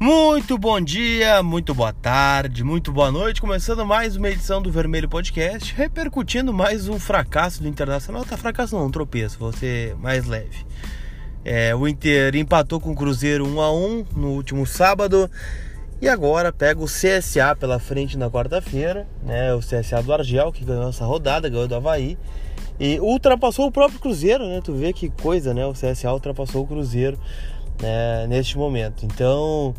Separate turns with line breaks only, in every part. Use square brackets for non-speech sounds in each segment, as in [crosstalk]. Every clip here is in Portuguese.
Muito bom dia, muito boa tarde, muito boa noite. Começando mais uma edição do Vermelho Podcast, repercutindo mais um fracasso do Internacional. Tá fracasso não, um tropeço, ser mais leve. É, o Inter empatou com o Cruzeiro 1 a 1 no último sábado e agora pega o CSA pela frente na quarta-feira, né? O CSA do Argel que ganhou essa rodada, ganhou do Havaí e ultrapassou o próprio Cruzeiro, né? Tu vê que coisa, né? O CSA ultrapassou o Cruzeiro né, neste momento. Então,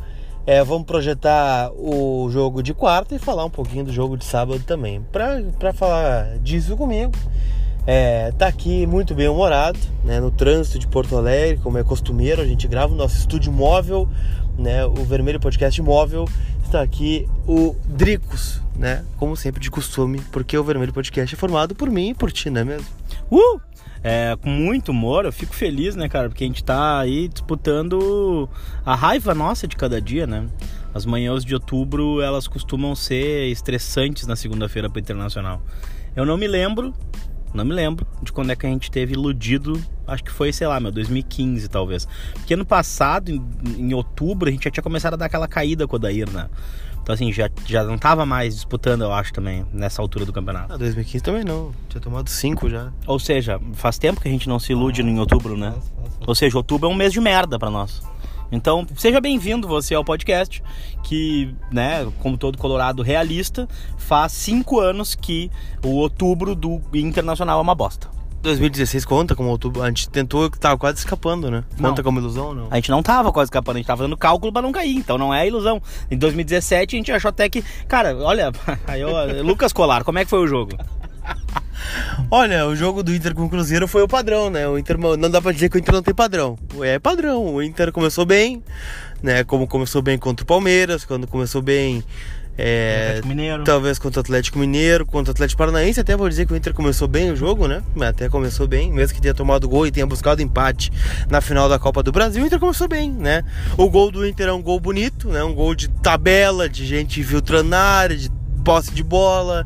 é, vamos projetar o jogo de quarta e falar um pouquinho do jogo de sábado também. Para falar disso comigo, é, tá aqui muito bem humorado, né, no trânsito de Porto Alegre, como é costumeiro, a gente grava o nosso estúdio móvel, né, o Vermelho Podcast móvel. Está aqui o Dricos, né, como sempre de costume, porque o Vermelho Podcast é formado por mim e por ti, não é mesmo?
Uh! É, com muito humor. Eu fico feliz, né, cara? Porque a gente tá aí disputando a raiva nossa de cada dia, né? As manhãs de outubro, elas costumam ser estressantes na segunda-feira para Internacional. Eu não me lembro, não me lembro de quando é que a gente teve iludido. Acho que foi, sei lá, meu, 2015 talvez. Porque ano passado, em, em outubro, a gente já tinha começado a dar aquela caída com o Dair, né? Então, assim, já, já não tava mais disputando, eu acho, também, nessa altura do campeonato.
Ah, 2015 também não. Tinha tomado 5 já.
Ou seja, faz tempo que a gente não se ilude em outubro, né? Ou seja, outubro é um mês de merda para nós. Então, seja bem-vindo você ao podcast, que, né, como todo colorado realista, faz cinco anos que o outubro do Internacional é uma bosta.
2016 conta como outubro. A gente tentou, tava quase escapando, né? Conta
Não.
como ilusão ou não?
A gente não tava quase escapando, a gente tava fazendo cálculo pra não cair, então não é ilusão. Em 2017 a gente achou até que. Cara, olha, [laughs] aí eu, Lucas Colar, como é que foi o jogo? [laughs]
Olha, o jogo do Inter com o Cruzeiro foi o padrão, né? O Inter não dá pra dizer que o Inter não tem padrão. É padrão. O Inter começou bem, né? Como começou bem contra o Palmeiras, quando começou bem. É,
Atlético Mineiro.
Talvez contra o Atlético Mineiro, contra o Atlético Paranaense, até vou dizer que o Inter começou bem o jogo, né? Até começou bem, mesmo que tenha tomado gol e tenha buscado empate na final da Copa do Brasil, o Inter começou bem, né? O gol do Inter é um gol bonito, né? Um gol de tabela, de gente filtrando na área, de posse de bola.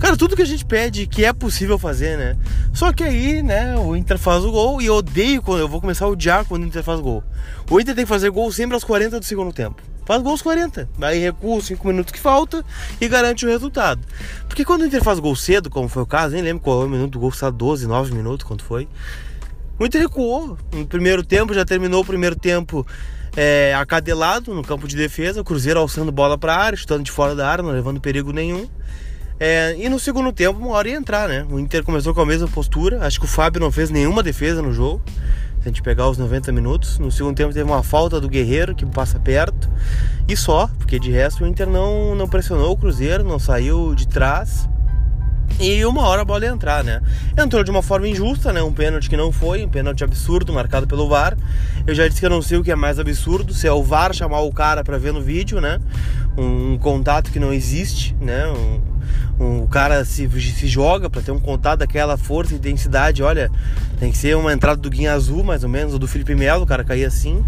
Cara, tudo que a gente pede que é possível fazer, né? Só que aí, né, o Inter faz o gol e eu odeio quando eu vou começar a odiar quando o Inter faz gol. O Inter tem que fazer gol sempre aos 40 do segundo tempo. Faz gol aos 40. Aí recua os 5 minutos que falta e garante o resultado. Porque quando o Inter faz gol cedo, como foi o caso, nem lembro qual é o minuto do gol, se 12, 9 minutos, quanto foi. O Inter recuou. No primeiro tempo, já terminou o primeiro tempo é, acadelado no campo de defesa. O Cruzeiro alçando bola para a área, chutando de fora da área, não levando perigo nenhum. É, e no segundo tempo, uma hora ia entrar, né? O Inter começou com a mesma postura. Acho que o Fábio não fez nenhuma defesa no jogo. A gente pegar os 90 minutos. No segundo tempo teve uma falta do Guerreiro que passa perto. E só, porque de resto o Inter não, não pressionou o Cruzeiro, não saiu de trás. E uma hora a bola ia entrar, né? Entrou de uma forma injusta, né? Um pênalti que não foi, um pênalti absurdo marcado pelo VAR. Eu já disse que eu não sei o que é mais absurdo, se é o VAR chamar o cara para ver no vídeo, né? Um, um, contato que não existe, né? Um, um, o cara se, se joga para ter um contato daquela força e intensidade. Olha, tem que ser uma entrada do Guinha Azul, mais ou menos, ou do Felipe Melo, o cara cair assim.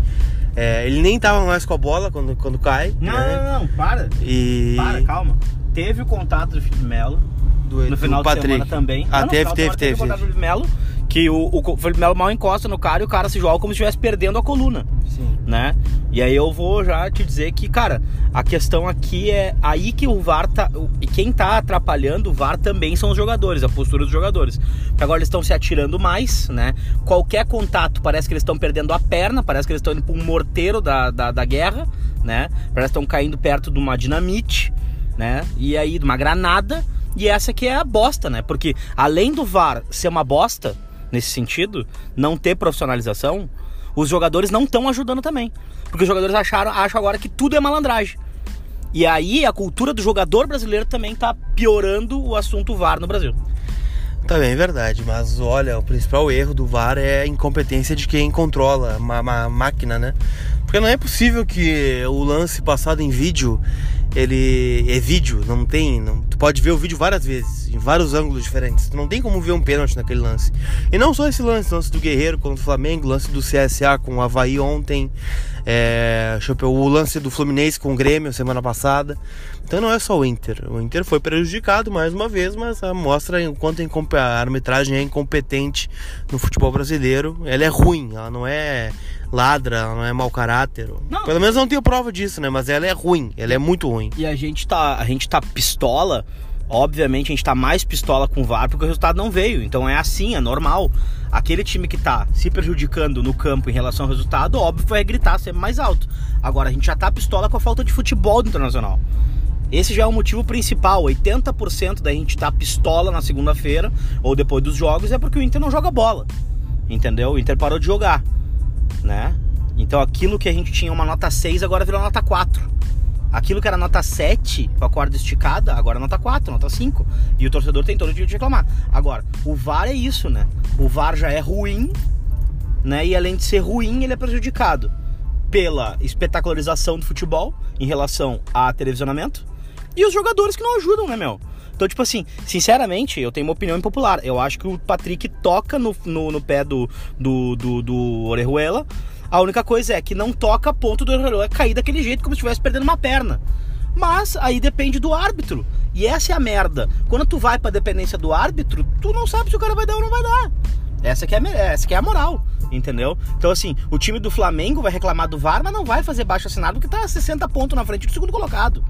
É, ele nem tava mais com a bola quando, quando cai.
Não,
né?
não, não, para.
E...
Para, calma. Teve o contato do Felipe Melo
do,
no final
do
de semana também.
Ah,
não,
teve,
não,
teve, teve,
teve. teve. Melo, que o, o Felipe Melo mal encosta no cara e o cara se joga como se estivesse perdendo a coluna.
Sim.
Né? E aí eu vou já te dizer que, cara, a questão aqui é aí que o VAR tá. E quem tá atrapalhando o VAR também são os jogadores, a postura dos jogadores. Porque agora eles estão se atirando mais, né? Qualquer contato parece que eles estão perdendo a perna, parece que eles estão indo pra um morteiro da, da, da guerra, né? Parece que estão caindo perto de uma dinamite, né? E aí, de uma granada. E essa que é a bosta, né? Porque além do VAR ser uma bosta, nesse sentido, não ter profissionalização, os jogadores não estão ajudando também. Porque os jogadores acharam, acham agora que tudo é malandragem. E aí a cultura do jogador brasileiro também tá piorando o assunto VAR no Brasil.
Também é verdade, mas olha, o principal erro do VAR é a incompetência de quem controla a máquina, né? Porque não é possível que o lance passado em vídeo ele é vídeo, não tem. Não, tu pode ver o vídeo várias vezes, em vários ângulos diferentes. Tu não tem como ver um pênalti naquele lance. E não só esse lance, lance do Guerreiro contra o Flamengo, lance do CSA com o Havaí ontem, é, o lance do Fluminense com o Grêmio semana passada. Então não é só o Inter. O Inter foi prejudicado mais uma vez, mas mostra o quanto a arbitragem é incompetente no futebol brasileiro. Ela é ruim, ela não é ladra, ela não é mau caráter.
Não.
Pelo menos não tenho prova disso, né? Mas ela é ruim, ela é muito ruim.
E a gente tá, a gente tá pistola. Obviamente a gente tá mais pistola com o VAR porque o resultado não veio. Então é assim, é normal. Aquele time que tá se prejudicando no campo em relação ao resultado, óbvio, vai gritar sempre mais alto. Agora a gente já tá pistola com a falta de futebol do Internacional. Esse já é o motivo principal. 80% da gente tá pistola na segunda-feira ou depois dos jogos é porque o Inter não joga bola. Entendeu? O Inter parou de jogar, né? Então aquilo que a gente tinha uma nota 6 agora virou nota 4. Aquilo que era nota 7 com a corda esticada, agora é nota 4, nota 5. E o torcedor tem todo o direito de reclamar. Agora, o VAR é isso, né? O VAR já é ruim, né? E além de ser ruim, ele é prejudicado pela espetacularização do futebol em relação a televisionamento e os jogadores que não ajudam, né, meu? Então, tipo assim, sinceramente, eu tenho uma opinião impopular. Eu acho que o Patrick toca no, no, no pé do, do, do, do Orejuela. A única coisa é que não toca a ponto do Orejuela cair daquele jeito, como se estivesse perdendo uma perna. Mas aí depende do árbitro. E essa é a merda. Quando tu vai pra dependência do árbitro, tu não sabe se o cara vai dar ou não vai dar. Essa que é, a- essa que é a moral, entendeu? Então, assim, o time do Flamengo vai reclamar do VAR, mas não vai fazer baixo assinado porque tá 60 pontos na frente do segundo colocado.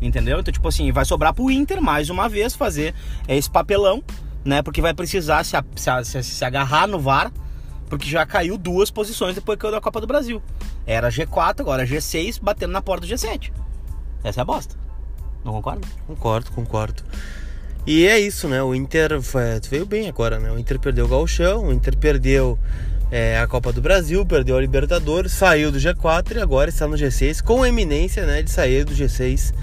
Entendeu? Então, tipo assim, vai sobrar pro Inter mais uma vez fazer é, esse papelão, né? Porque vai precisar se, se, se, agarrar no VAR, porque já caiu duas posições depois que caiu da Copa do Brasil. Era G4, agora G6, batendo na porta do G7. Essa é a bosta. Não concorda?
Concordo, concordo. E é isso, né? O Inter foi- veio bem agora, né? O Inter perdeu o Gauchão, o Inter perdeu é, a Copa do Brasil, perdeu a Libertadores, saiu do G4 e agora está no G6, com eminência né, de sair do G6,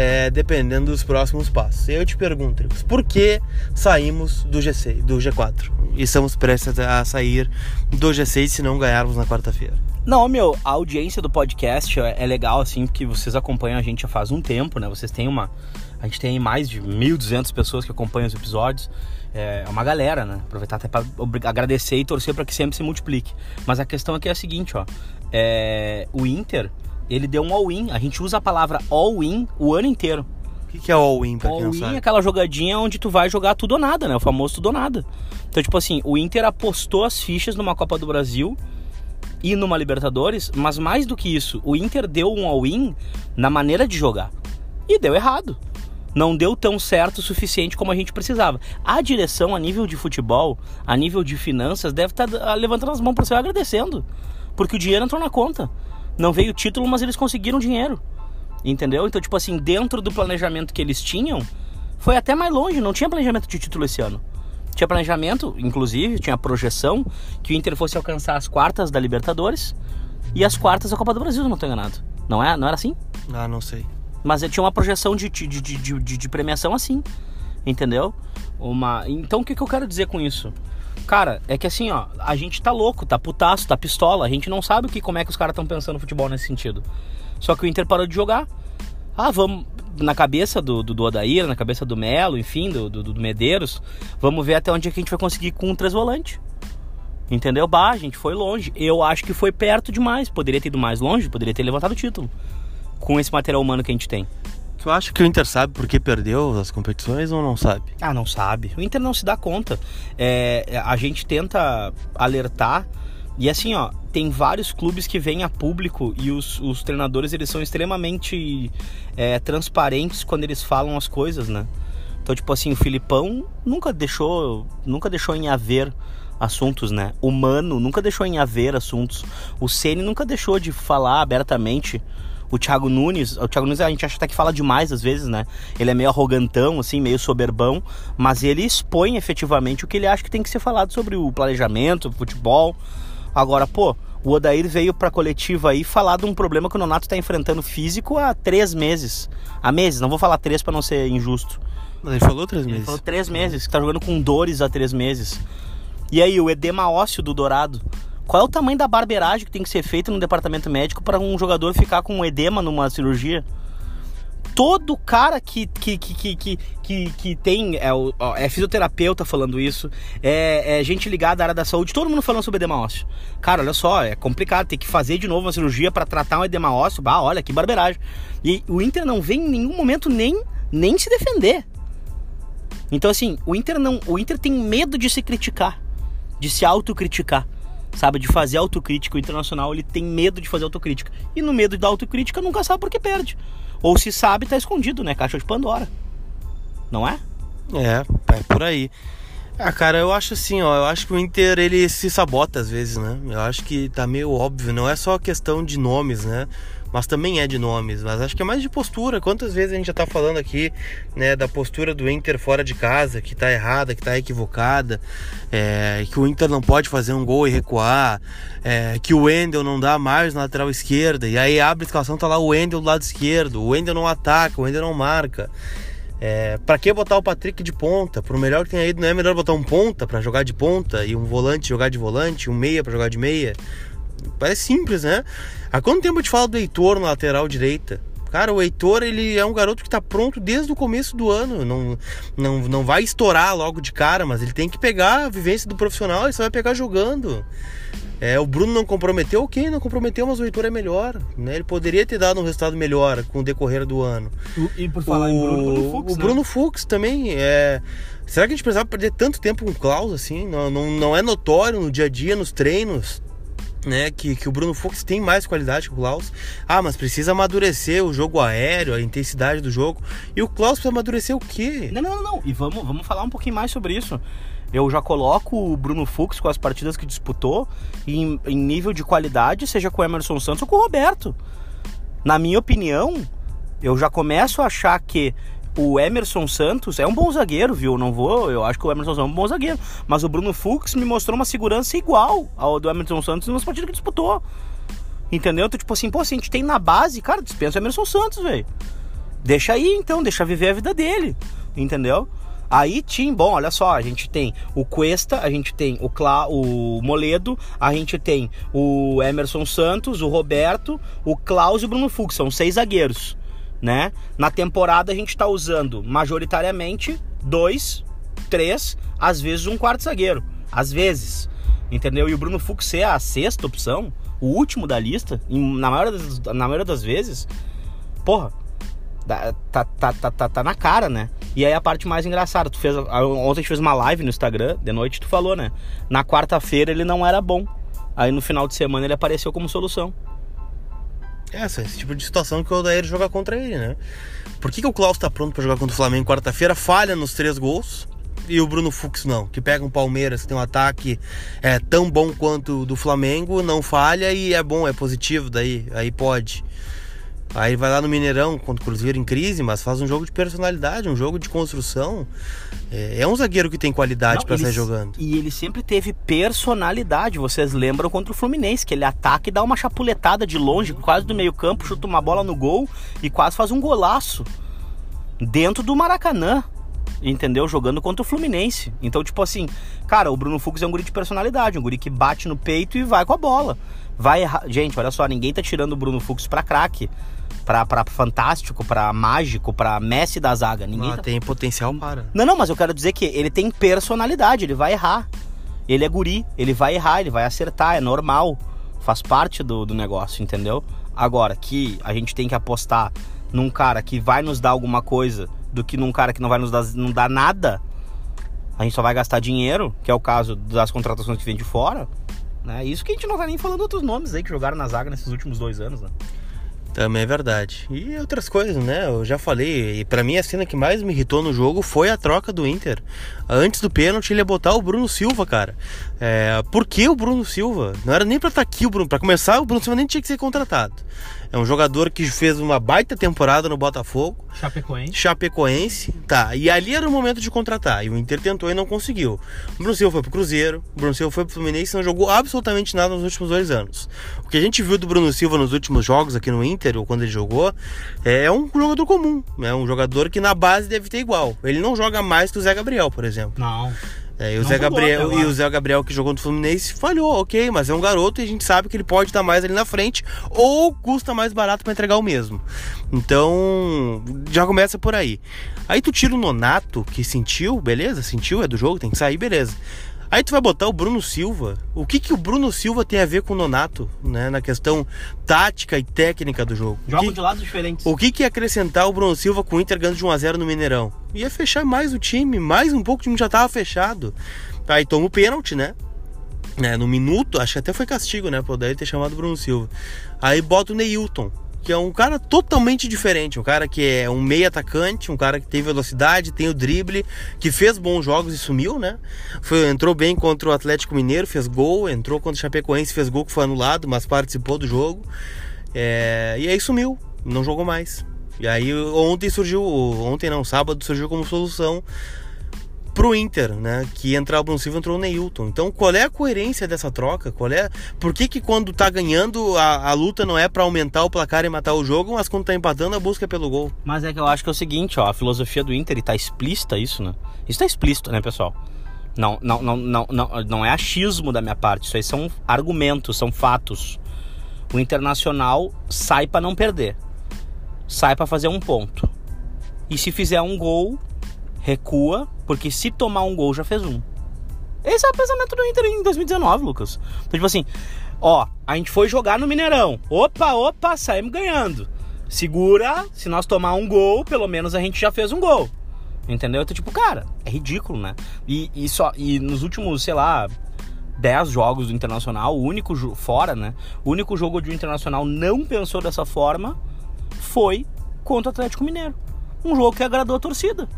é, dependendo dos próximos passos. E eu te pergunto, Tricos, por que saímos do G6, do G4? E estamos prestes a sair do G6 se não ganharmos na quarta-feira.
Não, meu, a audiência do podcast é é legal, assim, porque vocês acompanham a gente já faz um tempo, né? Vocês têm uma. A gente tem mais de 1.200 pessoas que acompanham os episódios. É uma galera, né? Aproveitar até para agradecer e torcer para que sempre se multiplique. Mas a questão aqui é a seguinte, ó. É, o Inter, ele deu um all-in. A gente usa a palavra all-in o ano inteiro.
O que que é all-in, pra quem não
All-in é aquela jogadinha onde tu vai jogar tudo ou nada, né? O famoso tudo ou nada. Então, tipo assim, o Inter apostou as fichas numa Copa do Brasil e numa Libertadores, mas mais do que isso, o Inter deu um all-in na maneira de jogar. E deu errado. Não deu tão certo o suficiente como a gente precisava. A direção, a nível de futebol, a nível de finanças, deve estar levantando as mãos para e agradecendo. Porque o dinheiro entrou na conta. Não veio o título, mas eles conseguiram dinheiro. Entendeu? Então, tipo assim, dentro do planejamento que eles tinham, foi até mais longe. Não tinha planejamento de título esse ano. Tinha planejamento, inclusive, tinha projeção que o Inter fosse alcançar as quartas da Libertadores e as quartas da Copa do Brasil, se não estou enganado. Não, é, não era assim?
Ah, não sei.
Mas ele tinha uma projeção de, de, de, de, de- de premiação assim. Entendeu? Uma... Então o que, que eu quero dizer com isso? Cara, é que assim, ó, a gente tá louco, tá putaço, tá pistola. A gente não sabe o que, como é que os caras estão pensando no futebol nesse sentido. Só que o Inter parou de jogar. Ah, vamos. Na cabeça do, do, do na cabeça do Melo, enfim, do, do, do Medeiros, vamos ver até onde é que a gente vai conseguir com um três volante. Entendeu? Bah, a gente foi longe. Eu acho que foi perto demais. Poderia ter ido mais longe, poderia ter levantado o título. Com esse material humano que a gente tem.
Tu acha que o Inter sabe por que perdeu as competições ou não sabe?
Ah, não sabe. O Inter não se dá conta. É, a gente tenta alertar. E assim, ó, tem vários clubes que vêm a público e os, os treinadores eles são extremamente é, transparentes quando eles falam as coisas, né? Então, tipo assim, o Filipão nunca deixou, nunca deixou em haver assuntos, né? O Mano nunca deixou em haver assuntos. O Ceni nunca deixou de falar abertamente. O Thiago Nunes, o Thiago Nunes a gente acha até que fala demais às vezes, né? Ele é meio arrogantão, assim, meio soberbão, mas ele expõe efetivamente o que ele acha que tem que ser falado sobre o planejamento, o futebol. Agora, pô, o Odair veio pra coletiva aí falar de um problema que o Nonato tá enfrentando físico há três meses. Há meses, não vou falar três pra não ser injusto.
Mas ele falou três
Ele
meses.
falou três meses, que tá jogando com dores há três meses. E aí, o edema ósseo do Dourado. Qual é o tamanho da barbeiragem que tem que ser feita no departamento médico para um jogador ficar com um edema numa cirurgia? Todo cara que, que, que, que, que, que, tem, é, é fisioterapeuta falando isso, é, é gente ligada à área da saúde, todo mundo falando sobre edema ósseo. Cara, olha só, é complicado ter que fazer de novo uma cirurgia para tratar um edema ósseo. Bah, olha que barbeiragem. E o Inter não vem em nenhum momento nem, nem se defender. Então assim, o Inter não, o Inter tem medo de se criticar, de se autocriticar. Sabe? De fazer autocrítica. O Internacional ele tem medo de fazer autocrítica. E no medo da autocrítica nunca sabe por que perde. Ou se sabe, tá escondido, né? Caixa de Pandora. Não é?
É, é por aí. Ah, cara, eu acho assim, ó, eu acho que o Inter ele se sabota às vezes, né? Eu acho que tá meio óbvio, não é só questão de nomes, né? Mas também é de nomes, mas acho que é mais de postura. Quantas vezes a gente já tá falando aqui, né, da postura do Inter fora de casa, que tá errada, que tá equivocada, é, que o Inter não pode fazer um gol e recuar, é, que o Wendel não dá mais na lateral esquerda, e aí abre a escalação, tá lá o Wendel do lado esquerdo, o Wendel não ataca, o Wendel não marca. É, para que botar o Patrick de ponta? Por melhor que tenha ido, não é melhor botar um ponta para jogar de ponta e um volante jogar de volante, um meia para jogar de meia? Parece simples, né? Há quanto tempo eu te falo do Heitor na lateral direita? Cara, o Heitor, ele é um garoto que está pronto desde o começo do ano. Não, não, não vai estourar logo de cara, mas ele tem que pegar a vivência do profissional e só vai pegar jogando. É, o Bruno não comprometeu, ok, não comprometeu, mas o Heitor é melhor. Né? Ele poderia ter dado um resultado melhor com o decorrer do ano.
E por falar o, em Bruno, Bruno Fux,
O né? Bruno Fux também é. Será que a gente precisava perder tanto tempo com o Klaus assim? Não, não, não é notório no dia a dia, nos treinos, né? Que, que o Bruno Fux tem mais qualidade que o Klaus. Ah, mas precisa amadurecer o jogo aéreo, a intensidade do jogo. E o Klaus precisa amadurecer o quê?
Não, não, não. E vamos, vamos falar um pouquinho mais sobre isso. Eu já coloco o Bruno Fux com as partidas que disputou em, em nível de qualidade, seja com o Emerson Santos ou com o Roberto. Na minha opinião, eu já começo a achar que o Emerson Santos é um bom zagueiro, viu? Não vou, eu acho que o Emerson Santos é um bom zagueiro. Mas o Bruno Fux me mostrou uma segurança igual ao do Emerson Santos nas partidas que disputou. Entendeu? Então, tipo assim, pô, se a gente tem na base, cara, dispensa o Emerson Santos, velho. Deixa aí, então, deixa viver a vida dele. Entendeu? Aí, Tim, bom, olha só, a gente tem o Cuesta, a gente tem o, Cla o Moledo, a gente tem o Emerson Santos, o Roberto, o Klaus e o Bruno Fux, são seis zagueiros, né? Na temporada a gente tá usando majoritariamente dois, três, às vezes um quarto zagueiro, às vezes, entendeu? E o Bruno Fux é a sexta opção, o último da lista, na maioria das, na maioria das vezes, porra, tá, tá, tá, tá, tá na cara, né? E aí a parte mais engraçada, tu fez. Ontem a gente fez uma live no Instagram, de noite, tu falou, né? Na quarta-feira ele não era bom. Aí no final de semana ele apareceu como solução.
É, esse tipo de situação que o Odair joga contra ele, né? Por que, que o Klaus tá pronto para jogar contra o Flamengo quarta-feira? Falha nos três gols. E o Bruno Fux não, que pega um Palmeiras, que tem um ataque é, tão bom quanto o do Flamengo, não falha e é bom, é positivo, daí aí pode. Aí vai lá no Mineirão contra o Cruzeiro em crise, mas faz um jogo de personalidade, um jogo de construção. É, é um zagueiro que tem qualidade para sair jogando.
E ele sempre teve personalidade. Vocês lembram contra o Fluminense, que ele ataca e dá uma chapuletada de longe, quase do meio-campo, chuta uma bola no gol e quase faz um golaço dentro do Maracanã. Entendeu? Jogando contra o Fluminense. Então, tipo assim, cara, o Bruno Fux é um guri de personalidade, um guri que bate no peito e vai com a bola. Vai errar. Gente, olha só, ninguém tá tirando o Bruno Fux pra craque pra, pra fantástico, pra mágico, pra Messi da zaga. Ninguém
ah,
tá...
tem potencial para.
Não, não, mas eu quero dizer que ele tem personalidade, ele vai errar. Ele é guri, ele vai errar, ele vai acertar, é normal. Faz parte do, do negócio, entendeu? Agora, que a gente tem que apostar num cara que vai nos dar alguma coisa do que num cara que não vai nos dar, não dar nada, a gente só vai gastar dinheiro, que é o caso das contratações que vem de fora. Né? Isso que a gente não tá nem falando outros nomes aí que jogaram na zaga nesses últimos dois anos, né?
Também é verdade. E outras coisas, né? Eu já falei. E para mim a cena que mais me irritou no jogo foi a troca do Inter. Antes do pênalti ele ia botar o Bruno Silva, cara. É, por que o Bruno Silva? Não era nem para estar tá aqui o Bruno. Para começar, o Bruno Silva nem tinha que ser contratado. É um jogador que fez uma baita temporada no Botafogo.
Chapecoense.
Chapecoense. Tá, e ali era o momento de contratar. E o Inter tentou e não conseguiu. O Bruno Silva foi pro Cruzeiro, o Bruno Silva foi pro Fluminense e não jogou absolutamente nada nos últimos dois anos. O que a gente viu do Bruno Silva nos últimos jogos aqui no Inter, ou quando ele jogou, é um jogador comum. É um jogador que na base deve ter igual. Ele não joga mais que o Zé Gabriel, por exemplo.
Não.
É, e, o Zé Gabriel, e o Zé Gabriel que jogou no Fluminense falhou, ok, mas é um garoto e a gente sabe que ele pode dar mais ali na frente ou custa mais barato para entregar o mesmo. Então, já começa por aí. Aí tu tira o Nonato, que sentiu, beleza, sentiu, é do jogo, tem que sair, beleza. Aí tu vai botar o Bruno Silva. O que, que o Bruno Silva tem a ver com o Nonato, né? Na questão tática e técnica do jogo.
Jogam de lados diferentes.
O que, que ia acrescentar o Bruno Silva com o Inter ganhando de 1x0 no Mineirão? Ia fechar mais o time, mais um pouco o time já tava fechado. Aí toma o pênalti, né? né, no minuto, acho que até foi castigo, né? Daí ter chamado o Bruno Silva. Aí bota o Neilton, que é um cara totalmente diferente, um cara que é um meio atacante, um cara que tem velocidade, tem o drible, que fez bons jogos e sumiu, né? Foi, entrou bem contra o Atlético Mineiro, fez gol, entrou contra o Chapecoense, fez gol que foi anulado, mas participou do jogo. É, e aí sumiu, não jogou mais. E aí ontem surgiu, ontem não, sábado surgiu como solução pro Inter, né? Que entrar o Bruno Silva entrou o Neilton. Então, qual é a coerência dessa troca? Qual é? Por que, que quando tá ganhando a, a luta não é para aumentar o placar e matar o jogo, mas quando tá empatando a busca é pelo gol?
Mas é que eu acho que é o seguinte, ó, a filosofia do Inter e tá explícita isso, né? Isso tá explícito, né, pessoal? Não, não, não, não, não, não é achismo da minha parte, isso aí são argumentos, são fatos. O Internacional sai para não perder. Sai para fazer um ponto. E se fizer um gol, recua, porque se tomar um gol já fez um. Esse é o pensamento do Inter em 2019, Lucas. Então, tipo assim, ó, a gente foi jogar no Mineirão. Opa, opa, saímos ganhando. Segura, se nós tomar um gol, pelo menos a gente já fez um gol. Entendeu? Então, tipo, cara, é ridículo, né? E, e, só, e nos últimos, sei lá, 10 jogos do Internacional, o único fora, né? O único jogo do Internacional não pensou dessa forma foi contra o Atlético Mineiro. Um jogo que agradou a torcida.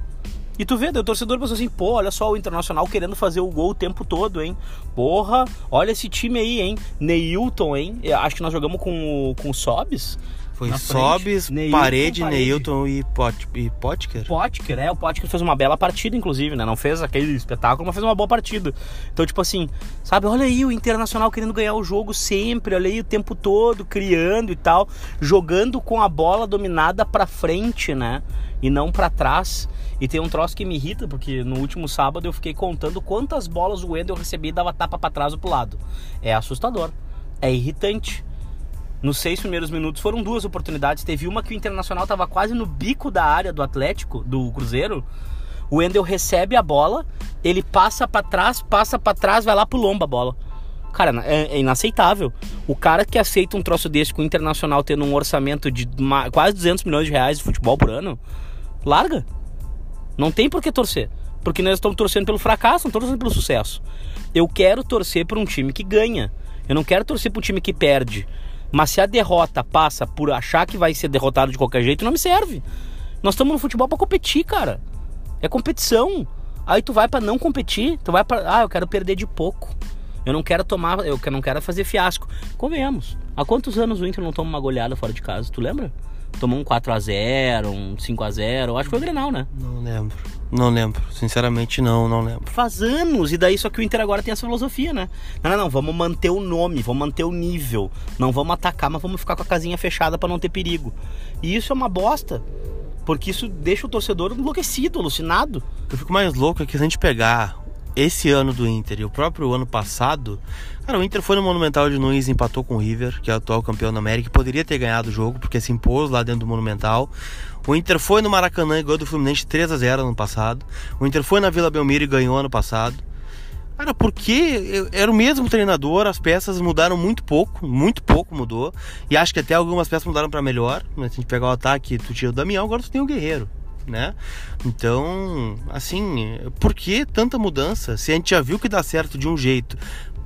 E tu vê, o torcedor pensou assim, pô, olha só o Internacional querendo fazer o gol o tempo todo, hein? Porra, olha esse time aí, hein? Neilton, hein? Acho que nós jogamos com, com o Sobis.
Foi Sobis, Neilton, Parede, Neilton e, Pot, e Potker.
Potker, é. O Potker fez uma bela partida, inclusive, né? Não fez aquele espetáculo, mas fez uma boa partida. Então, tipo assim, sabe? Olha aí o Internacional querendo ganhar o jogo sempre. Olha aí o tempo todo, criando e tal. Jogando com a bola dominada pra frente, né? E não para trás. E tem um troço que me irrita, porque no último sábado eu fiquei contando quantas bolas o Wendel recebia e dava tapa para trás ou pro lado. É assustador. É irritante. Nos seis primeiros minutos foram duas oportunidades. Teve uma que o Internacional estava quase no bico da área do Atlético, do Cruzeiro. O Wendel recebe a bola, ele passa para trás, passa para trás, vai lá pro lomba a bola. Cara, é, é, inaceitável. O cara que aceita um troço desse com o Internacional tendo um orçamento de quase 200 milhões de reais de futebol por ano, larga. Não tem por que torcer. Porque nós estamos torcendo pelo fracasso, não estamos torcendo pelo sucesso. Eu quero torcer por um time que ganha. Eu não quero torcer por um time que perde. Mas se a derrota passa por achar que vai ser derrotado de qualquer jeito, não me serve. Nós estamos no futebol para competir, cara. É competição. Aí tu vai para não competir, tu vai para, ah, eu quero perder de pouco. Eu não quero tomar, eu não quero fazer fiasco. Convenhamos. Há quantos anos o Inter não toma uma goleada fora de casa? Tu lembra? Tomou um 4x0, um 5x0. Acho que foi o Grenal, né?
Não lembro. Não lembro. Sinceramente, não, não lembro.
Faz anos. E daí só que o Inter agora tem essa filosofia, né? Não, não, não. Vamos manter o nome, vamos manter o nível. Não vamos atacar, mas vamos ficar com a casinha fechada para não ter perigo. E isso é uma bosta. Porque isso deixa o torcedor enlouquecido, alucinado.
Eu fico mais louco é que se a gente pegar esse ano do Inter e o próprio ano passado, cara, o Inter foi no Monumental de Nunes empatou com o River, que é o atual campeão da América, e poderia ter ganhado o jogo, porque se impôs lá dentro do Monumental. O Inter foi no Maracanã e ganhou do Fluminense 3 a 0 ano passado. O Inter foi na Vila Belmiro e ganhou ano passado. Cara, porque era o mesmo treinador, as peças mudaram muito pouco, muito pouco mudou. E acho que até algumas peças mudaram para melhor. Se a gente pegar o ataque, tu tira o Damião, agora tu tem o Guerreiro né? Então, assim, por que tanta mudança? Se a gente já viu que dá certo de um jeito,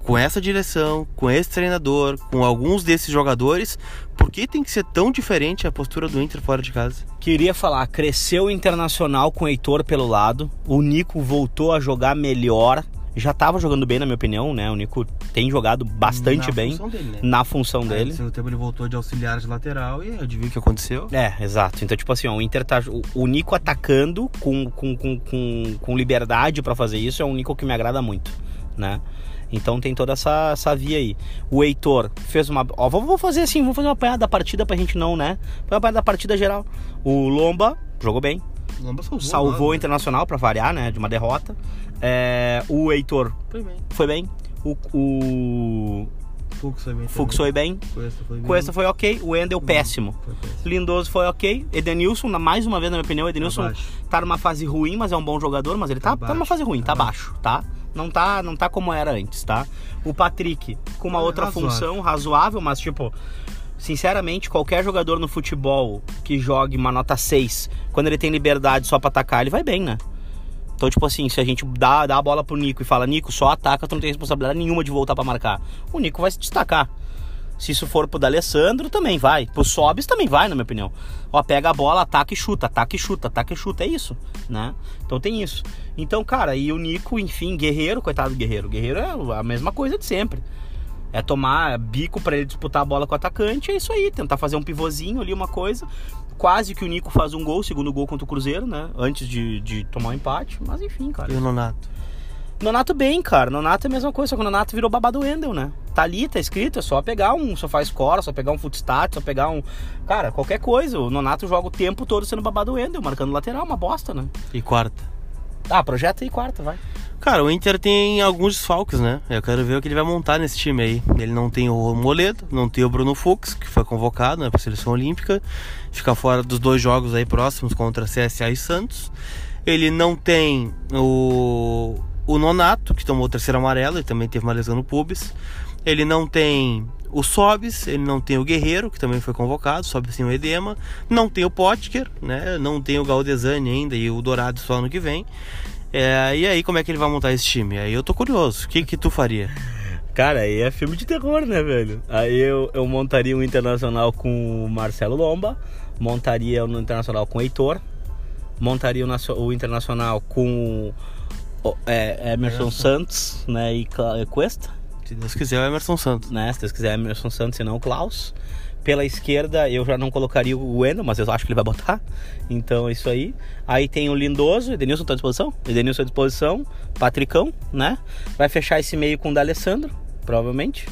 com essa direção, com esse treinador, com alguns desses jogadores, por que tem que ser tão diferente a postura do Inter fora de casa?
Queria falar, cresceu o Internacional com o Heitor pelo lado, o Nico voltou a jogar melhor, já estava jogando bem, na minha opinião, né? O Nico tem jogado bastante
na
bem
função dele, né?
na função
Aí,
dele.
No segundo tempo ele voltou de auxiliar de lateral e adivinha o que aconteceu?
É, exato. Então, tipo assim, ó, o Inter tá. O, o Nico atacando com, com, com, com, com liberdade para fazer isso é um Nico que me agrada muito, né? Então tem toda essa, essa via aí. O Heitor fez uma. Ó, vamos fazer assim, vamos fazer uma apanhada da partida pra gente não, né? Foi uma apanhada da partida geral. O Lomba jogou bem.
Lomba salvou,
salvou o? Internacional para variar, né? De uma derrota. É, o Heitor
Foi bem.
foi bem. O, o
Fux foi bem.
Fux foi bem.
Cuesta foi bem.
Cuesta foi ok. O Endel péssimo.
Foi péssimo.
Lindoso foi ok. Edenilson, mais uma vez, na minha opinião, Edenilson
Abaixo.
tá numa fase ruim, mas é um bom jogador, mas ele tá,
Tá
tá numa fase ruim, tá
tá
baixo, tá? Não tá, não tá como era antes, tá? O Patrick, com uma
É,
outra
razoável.
função, razoável, mas tipo, sinceramente, qualquer jogador no futebol que jogue uma nota 6, quando ele tem liberdade só pra atacar, ele vai bem, né? Então, tipo assim, se a gente dá, dá a bola pro Nico e fala, Nico, só ataca, tu não tem responsabilidade nenhuma de voltar para marcar. O Nico vai se destacar. Se isso for pro D'Alessandro, também vai. Pro Sobis também vai, na minha opinião. Ó, pega a bola, ataca e chuta, ataca e chuta, ataca e chuta. É isso, né? Então tem isso. Então, cara, e o Nico, enfim, Guerreiro, coitado do Guerreiro. Guerreiro é a mesma coisa de sempre. É tomar bico para ele disputar a bola com o atacante, é isso aí. Tentar fazer um pivôzinho ali, uma coisa. Quase que o Nico faz um gol, segundo gol contra o Cruzeiro, né? Antes de, de tomar um empate. Mas enfim, cara.
E o Nonato?
Nonato bem, cara. Nonato é a mesma coisa, só que o Nonato virou babado Wendel, né? Tá ali, tá escrito, é só pegar um sofá score, só pegar um footstat, só pegar um. Cara, qualquer coisa. O Nonato joga o tempo todo sendo babado Wendel, marcando lateral, uma bosta, né?
E quarta?
Ah, projeta aí quarta, vai.
Cara, o Inter tem alguns desfalques, né? Eu quero ver o que ele vai montar nesse time aí. Ele não tem o Moledo, não tem o Bruno Fux, que foi convocado né, para a seleção olímpica, fica fora dos dois jogos aí próximos contra CSA e Santos. Ele não tem o o Nonato, que tomou o terceiro amarelo, e também teve uma lesão no pubis. Ele não tem o Sobis, ele não tem o Guerreiro, que também foi convocado, Sobis tem o Edema. Não tem o Potker, né? Não tem o Galdesani ainda e o Dourado só ano que vem. É, e aí, como é que ele vai montar esse time? Aí eu tô curioso. O que, que tu faria?
Cara, aí é filme de terror, né, velho? Aí eu, eu montaria o Internacional com o Marcelo Lomba, montaria o Internacional com o Heitor, montaria o, o Internacional com é, Emerson é. Santos, né? E Cuesta.
Se Deus quiser, é Emerson Santos.
Né? Se Deus quiser, é Emerson Santos e não o Klaus. Pela esquerda, eu já não colocaria o Wendel, mas eu acho que ele vai botar. Então é isso aí. Aí tem o Lindoso, Edenilson tá à disposição? Edenilson à disposição, Patricão, né? Vai fechar esse meio com o D'Alessandro, provavelmente.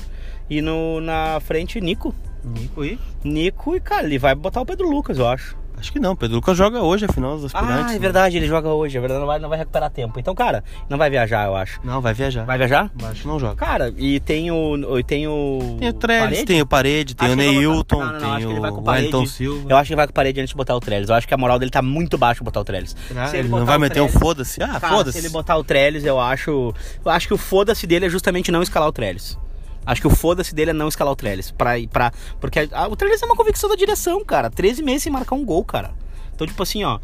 E no, na frente, Nico.
Nico e?
Nico e, cara, ele vai botar o Pedro Lucas, eu acho.
Acho que não, Pedro Lucas joga hoje a final dos aspirantes.
Ah, é né? verdade, ele joga hoje, é verdade, não vai, não vai recuperar tempo. Então, cara, não vai viajar, eu acho.
Não, vai viajar.
Vai viajar?
Acho que não joga.
Cara, e tem o. Tem o.
Tem o Trellis, tem o Parede, tem acho o Neilton, não, não, não, tem o, o Wellington Silva.
Eu acho que ele vai com o Parede antes de botar o Trellis. Eu acho que a moral dele tá muito baixa botar o Trellis.
Ah, ele, ele não vai meter Trellis, um foda-se? Ah, foda-se.
Se ele botar o Trellis, eu acho. Eu acho que o foda-se dele é justamente não escalar o Trellis. Acho que o foda-se dele é não escalar o Trellis. Pra, pra, porque a, o Trellis é uma convicção da direção, cara. 13 meses sem marcar um gol, cara. Então, tipo assim, ó.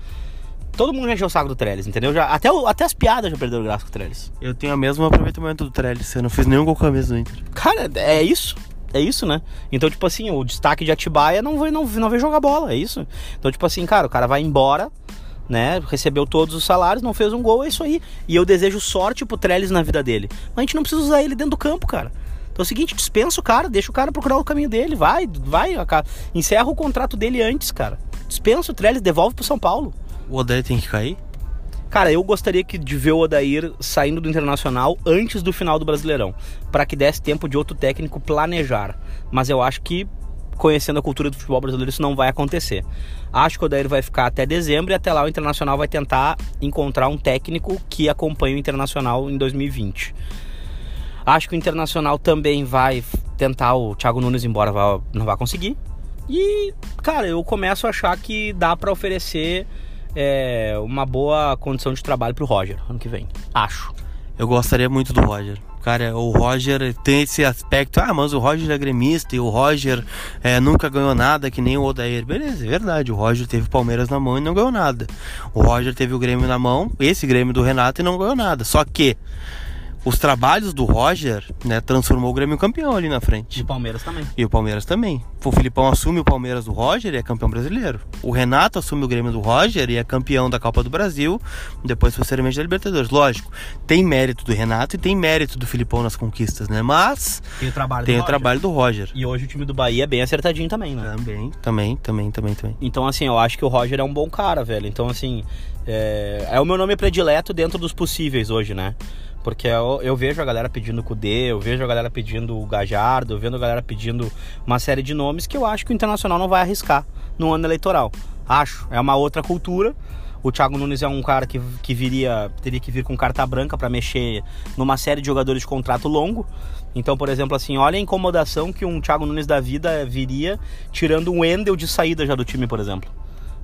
Todo mundo já encheu o saco do Trellis, entendeu? Já, até, até as piadas já perderam graça com o Trellis.
Eu tenho o mesmo aproveitamento do Trellis. Eu não fiz nenhum gol com a mesa do Inter.
Cara, é isso. É isso, né? Então, tipo assim, o destaque de Atibaia não veio, não, não veio jogar bola, é isso. Então, tipo assim, cara, o cara vai embora, né? Recebeu todos os salários, não fez um gol, é isso aí. E eu desejo sorte pro Trellis na vida dele. Mas a gente não precisa usar ele dentro do campo, cara. Então é o seguinte, dispensa o cara, deixa o cara procurar o caminho dele, vai, vai, encerra o contrato dele antes, cara. Dispensa o Trellis, devolve pro São Paulo.
O Odair tem que cair?
Cara, eu gostaria que, de ver o Odair saindo do Internacional antes do final do Brasileirão, para que desse tempo de outro técnico planejar. Mas eu acho que, conhecendo a cultura do futebol brasileiro, isso não vai acontecer. Acho que o Odair vai ficar até dezembro e até lá o Internacional vai tentar encontrar um técnico que acompanhe o Internacional em 2020. Acho que o Internacional também vai tentar o Thiago Nunes embora, não vai conseguir. E, cara, eu começo a achar que dá para oferecer é, uma boa condição de trabalho pro Roger ano que vem. Acho.
Eu gostaria muito do Roger. Cara, o Roger tem esse aspecto, ah, mas o Roger é gremista e o Roger é, nunca ganhou nada que nem o Odair. Beleza, é verdade. O Roger teve o Palmeiras na mão e não ganhou nada. O Roger teve o Grêmio na mão, esse Grêmio do Renato e não ganhou nada. Só que os trabalhos do Roger, né, transformou o Grêmio campeão ali na frente.
E o Palmeiras também.
E o Palmeiras também. O Filipão assume o Palmeiras do Roger e é campeão brasileiro. O Renato assume o Grêmio do Roger e é campeão da Copa do Brasil, depois posteriormente da Libertadores. Lógico, tem mérito do Renato e tem mérito do Filipão nas conquistas, né? Mas
tem o trabalho,
tem
do,
o
Roger.
trabalho do Roger.
E hoje o time do Bahia é bem acertadinho também, né?
Também, também, também, também, também.
Então assim, eu acho que o Roger é um bom cara, velho. Então assim, é, é o meu nome predileto dentro dos possíveis hoje, né? Porque eu, eu, vejo a galera pedindo Kudê, eu vejo a galera pedindo o Gajardo, eu vejo a galera pedindo uma série de nomes que eu acho que o Internacional não vai arriscar no ano eleitoral. Acho, é uma outra cultura. O Thiago Nunes é um cara que, que viria, teria que vir com carta branca para mexer numa série de jogadores de contrato longo. Então, por exemplo, assim, olha a incomodação que um Thiago Nunes da vida viria tirando um Wendel de saída já do time, por exemplo.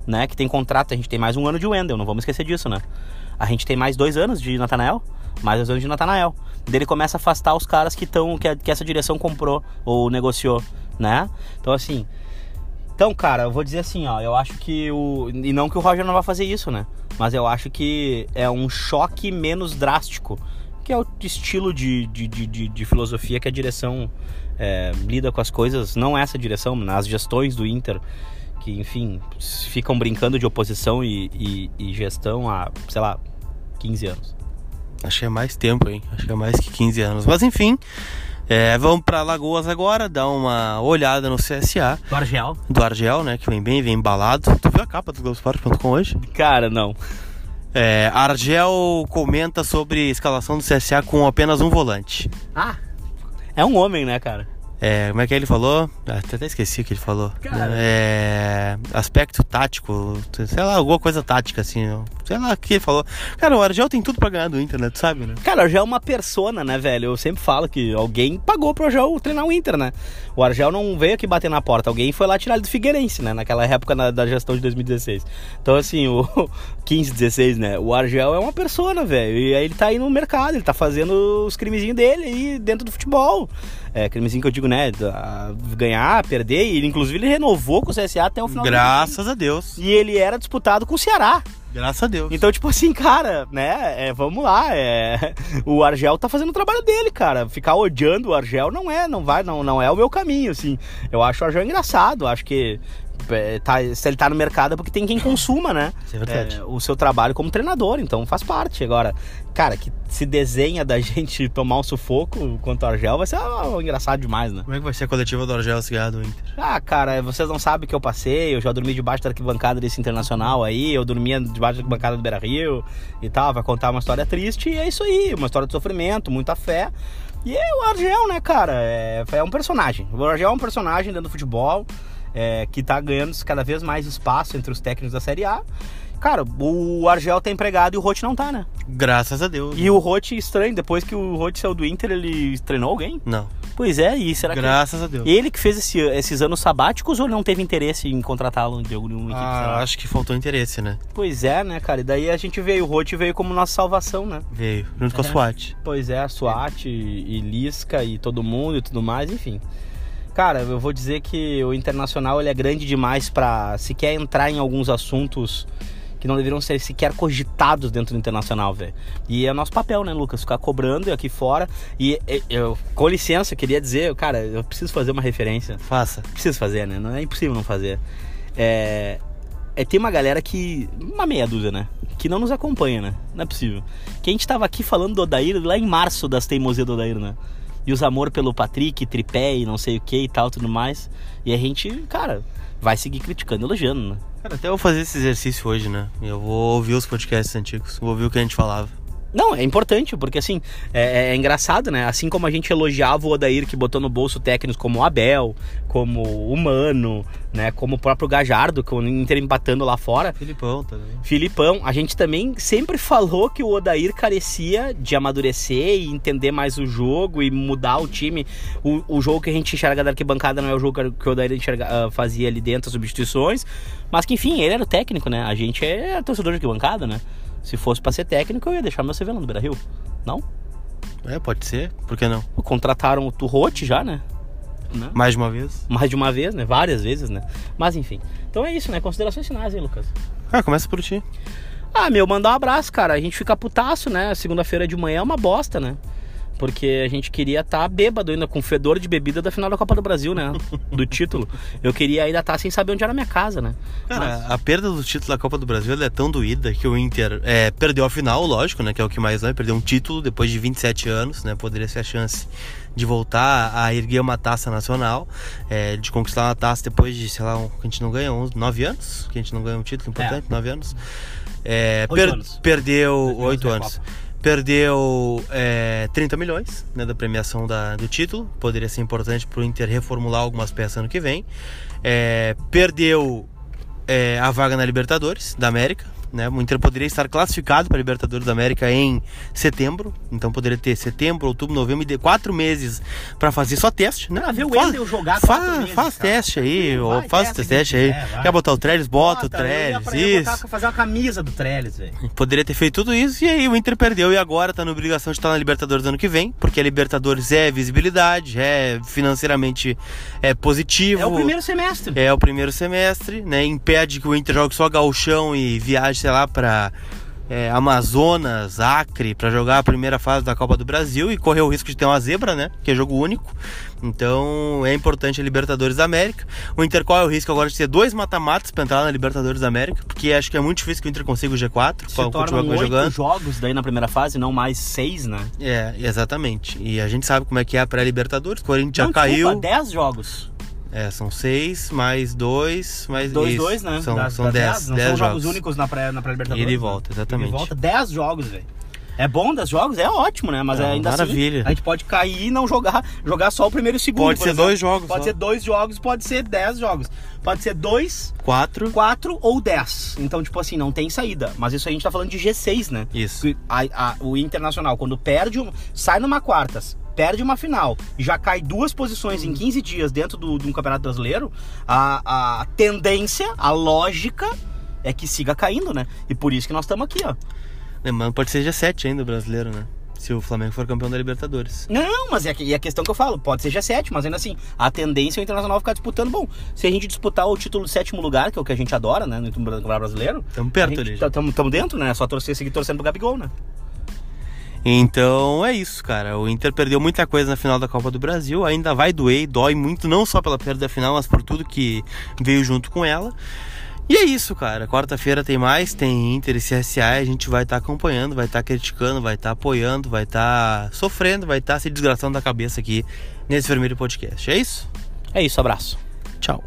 Né? Que tem contrato, a gente tem mais um ano de Wendel, não vamos esquecer disso, né? A gente tem mais dois anos de Natanael mais os anos de Natanael. Daí ele começa a afastar os caras que estão que, que essa direção comprou ou negociou, né? Então assim, então, cara, eu vou dizer assim, ó, eu acho que o. E não que o Roger não vai fazer isso, né? mas eu acho que é um choque menos drástico, que é o estilo de, de, de, de, filosofia que a direção é, lida com as coisas, não essa direção, nas gestões do Inter, que enfim, ficam brincando de oposição e, e, e gestão há, sei lá, 15 anos.
Acho que é mais tempo, hein? Acho que é mais que 15 anos. Mas enfim, é, vamos para Lagoas agora, dar uma olhada no CSA.
Do Argel?
Do Argel, né? Que vem bem, vem embalado. Tu viu a capa do Globoesporte.com hoje?
Cara, não.
É, Argel comenta sobre escalação do CSA com apenas um volante.
Ah, é um homem, né, cara?
É, como é que ele falou? Ah, até esqueci o que ele falou. É, aspecto tático, sei lá, alguma coisa tática, assim. Sei lá o que ele falou. Cara, o Argel tem tudo pra ganhar do Inter, né? Tu sabe, né?
Cara, o Argel é uma persona, né, velho? Eu sempre falo que alguém pagou pro Argel treinar o Inter, né? O Argel não veio aqui bater na porta, alguém foi lá tirar ele do Figueirense, né? Naquela época na, da gestão de 2016. Então, assim, o [laughs] 15, 16, né? O Argel é uma persona, velho. E aí ele tá aí no mercado, ele tá fazendo os crimezinhos dele aí dentro do futebol. É, crimezinho que eu digo, né? Ganhar, perder. E inclusive, ele renovou com o CSA até o final do
Graças a Deus.
E ele era disputado com o Ceará.
Graças a Deus.
Então, tipo assim, cara, né? é, vamos lá. é, [laughs] o Argel tá fazendo o trabalho dele, cara. Ficar odiando o Argel não é, não vai, não, não é o meu caminho, assim. Eu acho o Argel engraçado, acho que. É, tá, se ele tá no mercado é porque tem quem consuma, né?
Isso é verdade.
É, o seu trabalho como treinador, então faz parte. Agora, cara, que se desenha da [laughs] gente tomar um sufoco quanto ao Argel vai ser ah, engraçado demais, né?
Como é que vai ser a coletiva do Argel se ganhar do Inter?
Ah, cara, vocês não sabem o que eu passei. Eu já dormi debaixo da arquibancada desse internacional aí. Eu dormia debaixo da arquibancada do Beira Rio e tal. Vai contar uma história triste e é isso aí. Uma história de sofrimento, muita fé. E é o Argel, né, cara? É, é um personagem. O Argel é um personagem dentro do futebol é, que tá ganhando cada vez mais espaço entre os técnicos da Série A. Cara, o Argel tá empregado e o Rote não tá, né?
Graças a Deus.
E o Rote, estranho, depois que o Rote saiu do Inter, ele treinou alguém?
Não.
Pois é, e será que
Graças a Deus.
ele que fez esse- esses anos sabáticos ou ele não teve interesse em contratá-lo de alguma equipe?
Ah, acho que faltou interesse, né?
Pois é, né, cara? E daí a gente veio, o Rote veio como nossa salvação, né?
Veio, junto com a
É.
SWAT.
Pois é, a Suat e Lisca e todo mundo e tudo mais, enfim. Cara, eu vou dizer que o Internacional ele é grande demais pra sequer entrar em alguns assuntos que não deveriam ser sequer cogitados dentro do Internacional, velho. E é nosso papel, né, Lucas? Ficar cobrando aqui fora. E eu, com licença, eu queria dizer, cara, eu preciso fazer uma referência.
Faça.
Preciso fazer, né? Não é impossível não fazer. É, é tem uma galera que. Uma meia dúzia, né? Que não nos acompanha, né? Não é possível. Que a gente tava aqui falando do Odair lá em março das teimosias do Odair, né? E os amor pelo Patrick, tripé e não sei o que e tal, tudo mais. E a gente, cara, vai seguir criticando, elogiando, né?
Cara, até eu vou fazer esse exercício hoje, né? Eu vou ouvir os podcasts antigos, vou ouvir o que a gente falava.
Não, é importante, porque assim, é, é engraçado, né? Assim como a gente elogiava o Odair que botou no bolso técnicos como o Abel, como o Mano, né? Como o próprio Gajardo, com o Inter empatando lá fora.
Filipão também.
Filipão, a gente também sempre falou que o Odair carecia de amadurecer e entender mais o jogo e mudar o time. O, o jogo que a gente enxerga da arquibancada não é o jogo que o Odair enxerga, ah, fazia ali dentro, as substituições. Mas que enfim, ele era o técnico, né? A gente é torcedor de arquibancada, né? Se fosse pra ser técnico, eu ia deixar meu CV lá no Beira Rio. Não?
É, pode ser, por que não?
Contrataram o Turrote já, né? Né?
Mais de uma vez.
Mais de uma vez, né? Várias vezes, né? Mas enfim. Então é isso, né? Considerações finais, hein, Lucas?
Ah, começa por ti.
Ah, meu, mandar um abraço, cara. A gente fica putaço, né? Segunda-feira de manhã é uma bosta, né? Porque a gente queria estar bêbado ainda, com fedor de bebida da final da Copa do Brasil, né? Do título. Eu queria ainda estar sem saber onde era a minha casa, né?
Cara, a perda do título da Copa do Brasil é tão doída que o Inter é, perdeu a final, lógico, né? Que é o que mais vai perdeu um título depois de 27 anos, né? Poderia ser a chance de voltar a erguer uma taça nacional, é, de conquistar uma taça depois de, sei lá, um, que a gente não ganha, 11, 9 anos, que a gente não ganha um título importante, 9 anos. É,
Oito
per-
anos.
Perdeu
2011
8
é a
anos. Perdeu é, 30 milhões né, da premiação da- do título. Poderia ser importante para o Inter reformular algumas peças ano que vem. É, perdeu é, a vaga na Libertadores da América. Né? O Inter poderia estar classificado para a Libertadores da América em setembro. Então poderia ter setembro, outubro, novembro, e de- quatro meses para fazer só teste. Né?
Ver o
Faz-
Wendel jogar
fa-
quatro meses,
Faz
cara.
teste aí,
Vai,
faz
quem
teste aí.
vai.
Quer botar o Trellis? Bota, o
eu ia
Trellis. Isso.
botar- fazer uma camisa do Trellis, velho.
Poderia ter feito tudo isso e aí o Inter perdeu e agora tá na obrigação de estar na Libertadores ano que vem, porque a Libertadores é visibilidade, é financeiramente é positivo.
É o primeiro semestre.
É o primeiro semestre, né? Impede que o Inter jogue só gauchão e viaje, sei lá, pra é, Amazonas, Acre, para jogar a primeira fase da Copa do Brasil e correr o risco de ter uma zebra, né? Que é jogo único. Então é importante a Libertadores da América. O Inter corre o risco agora de ter dois mata-matas para entrar na Libertadores da América, porque acho que é muito difícil que o Inter consiga o G4.
Se tornam oito jogando. jogos daí na primeira fase, não mais seis, né?
É, exatamente. E a gente sabe como é que é a pré-Libertadores. O Corinthians
já
caiu.
Desculpa, dez jogos.
É, são seis, mais dois, mais
dois, isso. dois, né?
São, da, são dez,
Não
dez
são
jogos.
jogos únicos na pré, na pré Libertadores.
E ele volta, exatamente.
Ele volta dez jogos, velho. É bom das jogos? É ótimo, né? Mas é, ainda
assim, maravilha.
assim, a gente pode cair e não jogar, jogar só o primeiro e o segundo.
Pode ser
exemplo.
dois jogos.
Pode
só.
ser dois jogos, pode ser dez jogos. Pode ser dois,
quatro,
quatro ou dez. Então, tipo assim, não tem saída. Mas isso a gente tá falando de G6, né?
Isso.
A, a, o Internacional, quando perde, sai numa quartas, perde uma final e já cai duas posições em 15 dias dentro do, de um campeonato brasileiro, a, a tendência, a lógica é que siga caindo, né? E por isso que nós estamos aqui, ó.
Lembrando, pode ser G7 ainda o brasileiro, né? Se o Flamengo for campeão da Libertadores.
Não, mas é a, é a questão que eu falo, pode ser G7, mas ainda assim, a tendência é o Internacional ficar disputando. Bom, se a gente disputar o título de sétimo lugar, que é o que a gente adora, né? No Campeonato Brasileiro.
Estamos perto ali.
Estamos tá, dentro, né? É só torcer, seguir torcendo pro Gabigol, né?
Então é isso, cara. O Inter perdeu muita coisa na final da Copa do Brasil. Ainda vai doer, dói muito, não só pela perda da final, mas por tudo que veio junto com ela. E é isso, cara. Quarta-feira tem mais, tem Inter e CSA. A gente vai estar tá acompanhando, vai estar tá criticando, vai estar tá apoiando, vai estar tá sofrendo, vai estar tá se desgraçando da cabeça aqui nesse Vermelho Podcast. É isso?
É isso, abraço.
Tchau.